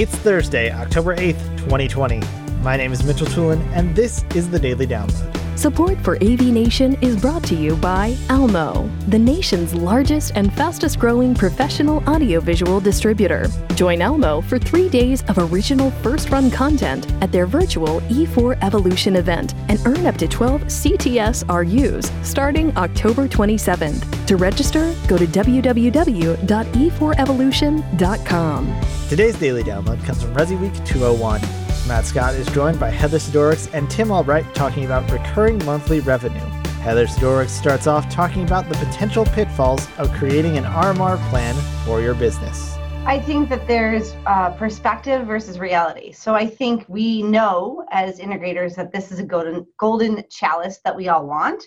It's Thursday, October 8th, 2020. My name is Mitchell Tulin, and this is the Daily Download. Support for AV Nation is brought to you by Almo, the nation's largest and fastest growing professional audiovisual distributor. Join Almo for three days of original first run content at their virtual E4 Evolution event and earn up to 12 CTS RUs starting October 27th. To register, go to www.e4evolution.com. Today's Daily Download comes from Resi Week 201. Matt Scott is joined by Heather Sidorix and Tim Albright talking about recurring monthly revenue. Heather Sidorix starts off talking about the potential pitfalls of creating an RMR plan for your business. I think that there's uh, perspective versus reality. So I think we know as integrators that this is a golden golden chalice that we all want.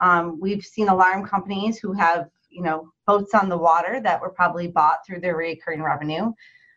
Um, we've seen alarm companies who have you know boats on the water that were probably bought through their recurring revenue.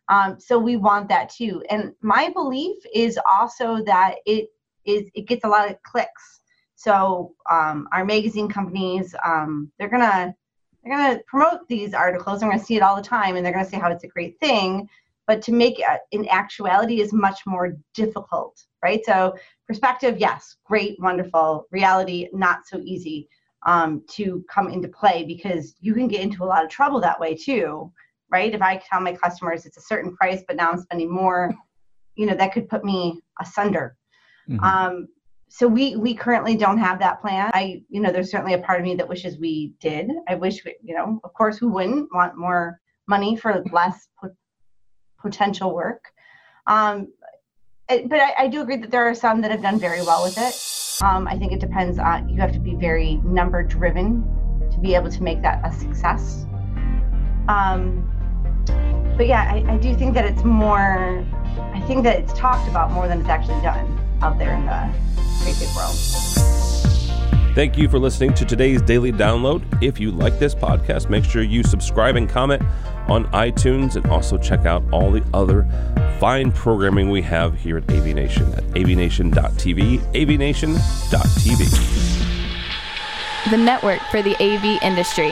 Um, so we want that too. And my belief is also that it is it gets a lot of clicks. So um, our magazine companies, um, they're gonna they're gonna promote these articles. They're gonna see it all the time, and they're gonna say how it's a great thing. But to make it in actuality is much more difficult, right? So perspective, yes, great, wonderful. Reality, not so easy um, to come into play because you can get into a lot of trouble that way too right? If I tell my customers it's a certain price, but now I'm spending more, you know, that could put me asunder. Mm-hmm. Um, so we we currently don't have that plan. I, you know, there's certainly a part of me that wishes we did. I wish, we, you know, of course, who wouldn't want more money for less po- potential work? Um, it, but I, I, do agree that there are some that have done very well with it. Um, I think it depends on you have to be very number driven to be able to make that a success. Um, but yeah, I, I do think that it's more, I think that it's talked about more than it's actually done out there in the great big world. Thank you for listening to today's daily download. If you like this podcast, make sure you subscribe and comment on iTunes and also check out all the other fine programming we have here at AV Nation at avnation.tv, avnation.tv. The network for the AV industry.